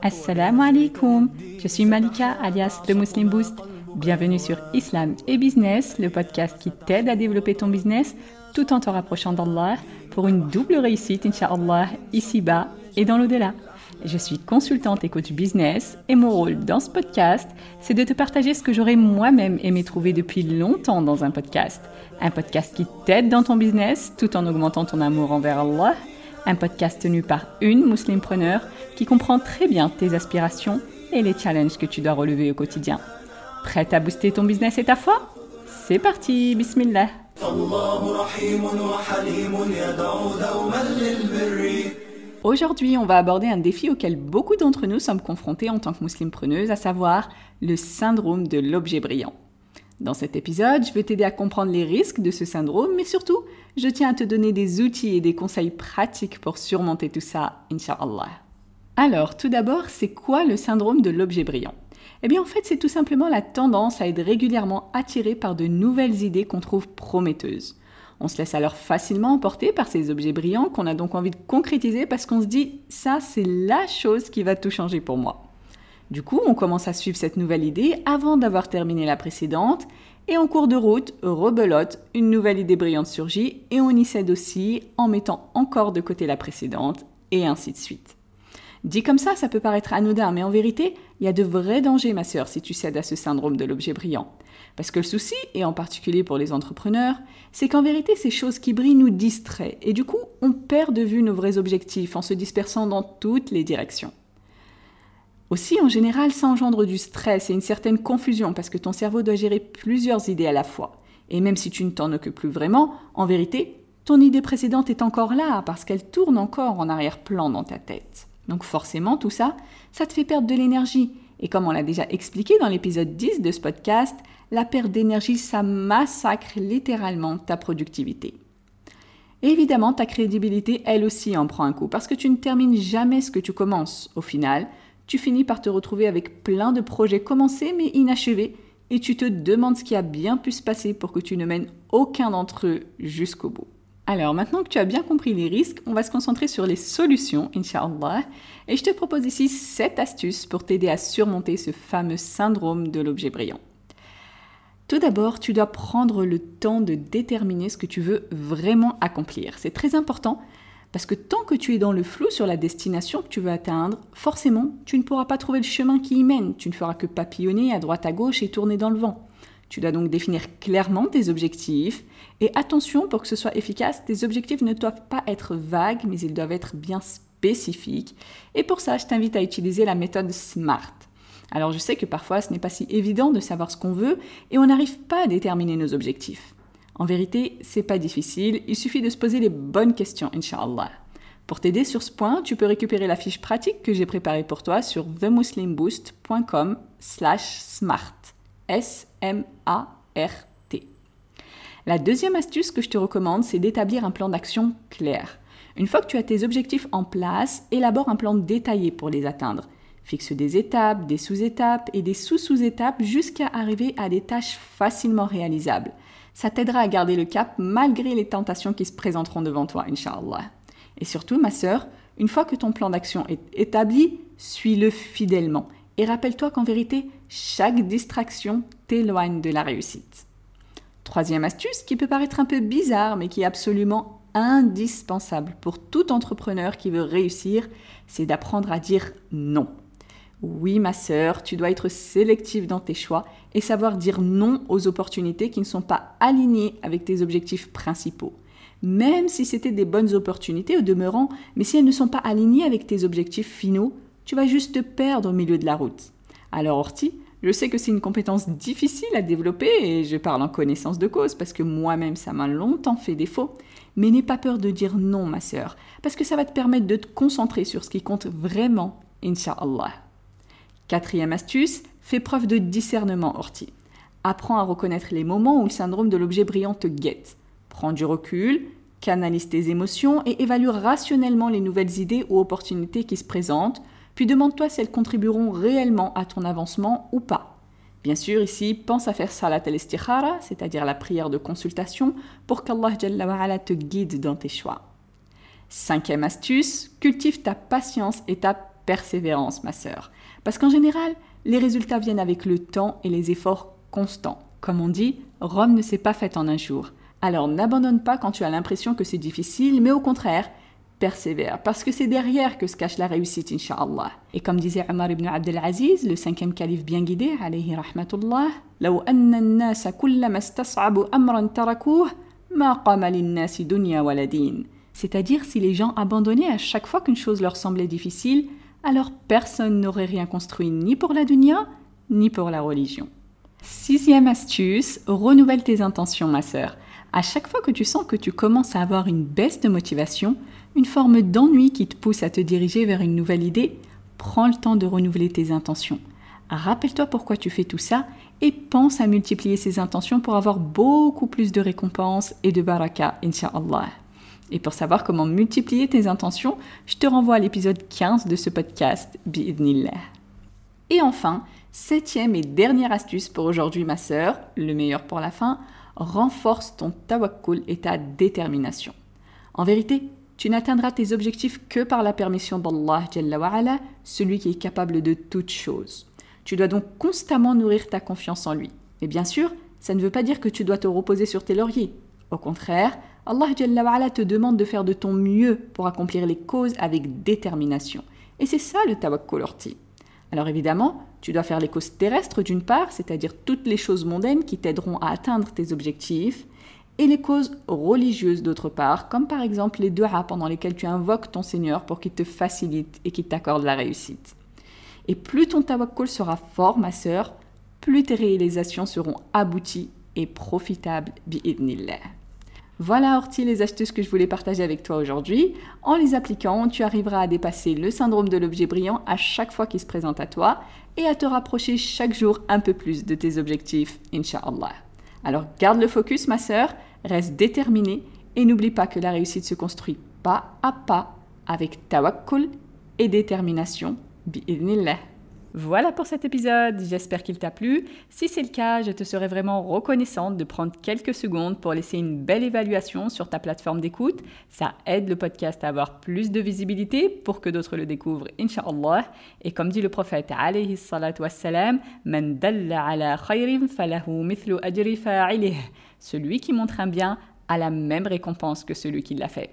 Assalamu alaikum, je suis Malika alias The Muslim Boost. Bienvenue sur Islam et Business, le podcast qui t'aide à développer ton business tout en te rapprochant d'Allah pour une double réussite, Inch'Allah, ici-bas et dans l'au-delà. Je suis consultante et coach business et mon rôle dans ce podcast, c'est de te partager ce que j'aurais moi-même aimé trouver depuis longtemps dans un podcast. Un podcast qui t'aide dans ton business tout en augmentant ton amour envers Allah. Un podcast tenu par une musulmane qui comprend très bien tes aspirations et les challenges que tu dois relever au quotidien. Prête à booster ton business et ta foi? C'est parti, bismillah. Aujourd'hui, on va aborder un défi auquel beaucoup d'entre nous sommes confrontés en tant que musulmans preneuses, à savoir le syndrome de l'objet brillant. Dans cet épisode, je vais t'aider à comprendre les risques de ce syndrome, mais surtout, je tiens à te donner des outils et des conseils pratiques pour surmonter tout ça, Inch'Allah. Alors, tout d'abord, c'est quoi le syndrome de l'objet brillant? Eh bien, en fait, c'est tout simplement la tendance à être régulièrement attiré par de nouvelles idées qu'on trouve prometteuses. On se laisse alors facilement emporter par ces objets brillants qu'on a donc envie de concrétiser parce qu'on se dit ça c'est la chose qui va tout changer pour moi. Du coup, on commence à suivre cette nouvelle idée avant d'avoir terminé la précédente et en cours de route, rebelote, une nouvelle idée brillante surgit et on y cède aussi en mettant encore de côté la précédente et ainsi de suite. Dit comme ça, ça peut paraître anodin, mais en vérité, il y a de vrais dangers, ma sœur, si tu cèdes à ce syndrome de l'objet brillant. Parce que le souci, et en particulier pour les entrepreneurs, c'est qu'en vérité, ces choses qui brillent nous distraient, et du coup, on perd de vue nos vrais objectifs en se dispersant dans toutes les directions. Aussi, en général, ça engendre du stress et une certaine confusion parce que ton cerveau doit gérer plusieurs idées à la fois. Et même si tu ne t'en occupes plus vraiment, en vérité, ton idée précédente est encore là parce qu'elle tourne encore en arrière-plan dans ta tête. Donc forcément, tout ça, ça te fait perdre de l'énergie. Et comme on l'a déjà expliqué dans l'épisode 10 de ce podcast, la perte d'énergie, ça massacre littéralement ta productivité. évidemment, ta crédibilité, elle aussi, en prend un coup, parce que tu ne termines jamais ce que tu commences. Au final, tu finis par te retrouver avec plein de projets commencés mais inachevés, et tu te demandes ce qui a bien pu se passer pour que tu ne mènes aucun d'entre eux jusqu'au bout. Alors maintenant que tu as bien compris les risques, on va se concentrer sur les solutions, Inch'Allah, et je te propose ici 7 astuces pour t'aider à surmonter ce fameux syndrome de l'objet brillant. Tout d'abord, tu dois prendre le temps de déterminer ce que tu veux vraiment accomplir. C'est très important parce que tant que tu es dans le flou sur la destination que tu veux atteindre, forcément, tu ne pourras pas trouver le chemin qui y mène. Tu ne feras que papillonner à droite à gauche et tourner dans le vent. Tu dois donc définir clairement tes objectifs. Et attention, pour que ce soit efficace, tes objectifs ne doivent pas être vagues, mais ils doivent être bien spécifiques. Et pour ça, je t'invite à utiliser la méthode SMART. Alors je sais que parfois ce n'est pas si évident de savoir ce qu'on veut et on n'arrive pas à déterminer nos objectifs. En vérité, c'est pas difficile, il suffit de se poser les bonnes questions, Inch'Allah. Pour t'aider sur ce point, tu peux récupérer la fiche pratique que j'ai préparée pour toi sur themuslimboost.com slash smart. La deuxième astuce que je te recommande, c'est d'établir un plan d'action clair. Une fois que tu as tes objectifs en place, élabore un plan détaillé pour les atteindre. Fixe des étapes, des sous-étapes et des sous-sous-étapes jusqu'à arriver à des tâches facilement réalisables. Ça t'aidera à garder le cap malgré les tentations qui se présenteront devant toi, Inch'Allah. Et surtout, ma sœur, une fois que ton plan d'action est établi, suis-le fidèlement. Et rappelle-toi qu'en vérité, chaque distraction t'éloigne de la réussite. Troisième astuce qui peut paraître un peu bizarre, mais qui est absolument indispensable pour tout entrepreneur qui veut réussir, c'est d'apprendre à dire non. Oui, ma sœur, tu dois être sélective dans tes choix et savoir dire non aux opportunités qui ne sont pas alignées avec tes objectifs principaux. Même si c'était des bonnes opportunités au demeurant, mais si elles ne sont pas alignées avec tes objectifs finaux, tu vas juste te perdre au milieu de la route. Alors, Orti, je sais que c'est une compétence difficile à développer et je parle en connaissance de cause parce que moi-même ça m'a longtemps fait défaut. Mais n'aie pas peur de dire non, ma sœur, parce que ça va te permettre de te concentrer sur ce qui compte vraiment, Inch'Allah. Quatrième astuce, fais preuve de discernement, Orti. Apprends à reconnaître les moments où le syndrome de l'objet brillant te guette. Prends du recul, canalise tes émotions et évalue rationnellement les nouvelles idées ou opportunités qui se présentent, puis demande-toi si elles contribueront réellement à ton avancement ou pas. Bien sûr, ici, pense à faire salat al-istikhara, c'est-à-dire la prière de consultation, pour qu'Allah te guide dans tes choix. Cinquième astuce, cultive ta patience et ta persévérance, ma sœur. Parce qu'en général, les résultats viennent avec le temps et les efforts constants. Comme on dit, Rome ne s'est pas faite en un jour. Alors n'abandonne pas quand tu as l'impression que c'est difficile, mais au contraire, persévère, parce que c'est derrière que se cache la réussite, inshallah. Et comme disait Omar ibn Abdelaziz, le cinquième calife bien guidé, alayhi rahmatullah, لو أن الناس كلما استصعبوا أمرا تركوه ما قام للناس دنيا ولا دين. C'est-à-dire si les gens abandonnaient à chaque fois qu'une chose leur semblait difficile, alors personne n'aurait rien construit ni pour la dunya, ni pour la religion. Sixième astuce, renouvelle tes intentions, ma sœur. À chaque fois que tu sens que tu commences à avoir une baisse de motivation, une forme d'ennui qui te pousse à te diriger vers une nouvelle idée, prends le temps de renouveler tes intentions. Rappelle-toi pourquoi tu fais tout ça et pense à multiplier ces intentions pour avoir beaucoup plus de récompenses et de baraka, inshallah. Et pour savoir comment multiplier tes intentions, je te renvoie à l'épisode 15 de ce podcast, bi'idnillah. Et enfin, septième et dernière astuce pour aujourd'hui, ma sœur, le meilleur pour la fin, renforce ton tawakkul et ta détermination. En vérité, tu n'atteindras tes objectifs que par la permission d'Allah, celui qui est capable de toutes choses. Tu dois donc constamment nourrir ta confiance en lui. Et bien sûr, ça ne veut pas dire que tu dois te reposer sur tes lauriers. Au contraire, Allah te demande de faire de ton mieux pour accomplir les causes avec détermination. Et c'est ça le tawakkul orti. Alors évidemment, tu dois faire les causes terrestres d'une part, c'est-à-dire toutes les choses mondaines qui t'aideront à atteindre tes objectifs, et les causes religieuses d'autre part, comme par exemple les du'a pendant lesquels tu invoques ton Seigneur pour qu'il te facilite et qu'il t'accorde la réussite. Et plus ton tawakkul sera fort, ma sœur, plus tes réalisations seront abouties et profitables bi'idnillah. Voilà Horty les astuces que je voulais partager avec toi aujourd'hui. En les appliquant, tu arriveras à dépasser le syndrome de l'objet brillant à chaque fois qu'il se présente à toi et à te rapprocher chaque jour un peu plus de tes objectifs, inshallah. Alors garde le focus ma sœur, reste déterminée et n'oublie pas que la réussite se construit pas à pas avec tawakkul et détermination, bi'idnillah. Voilà pour cet épisode, j'espère qu'il t'a plu. Si c'est le cas, je te serais vraiment reconnaissante de prendre quelques secondes pour laisser une belle évaluation sur ta plateforme d'écoute. Ça aide le podcast à avoir plus de visibilité pour que d'autres le découvrent, inshallah. Et comme dit le prophète alayhi salatu Man dalla ala khayrin falahu mithlu ajri fa'ilih. Celui qui montre un bien a la même récompense que celui qui l'a fait.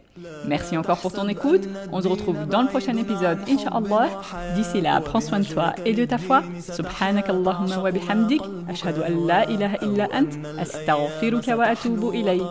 Merci encore pour ton écoute. On se retrouve dans le prochain épisode, Inch'Allah. D'ici là, prends soin de toi et de ta foi. Subhanak Allahumma wa bihamdik. Ashhadu an la ilaha illa ant. Astaghfiruka wa atubu ilayk.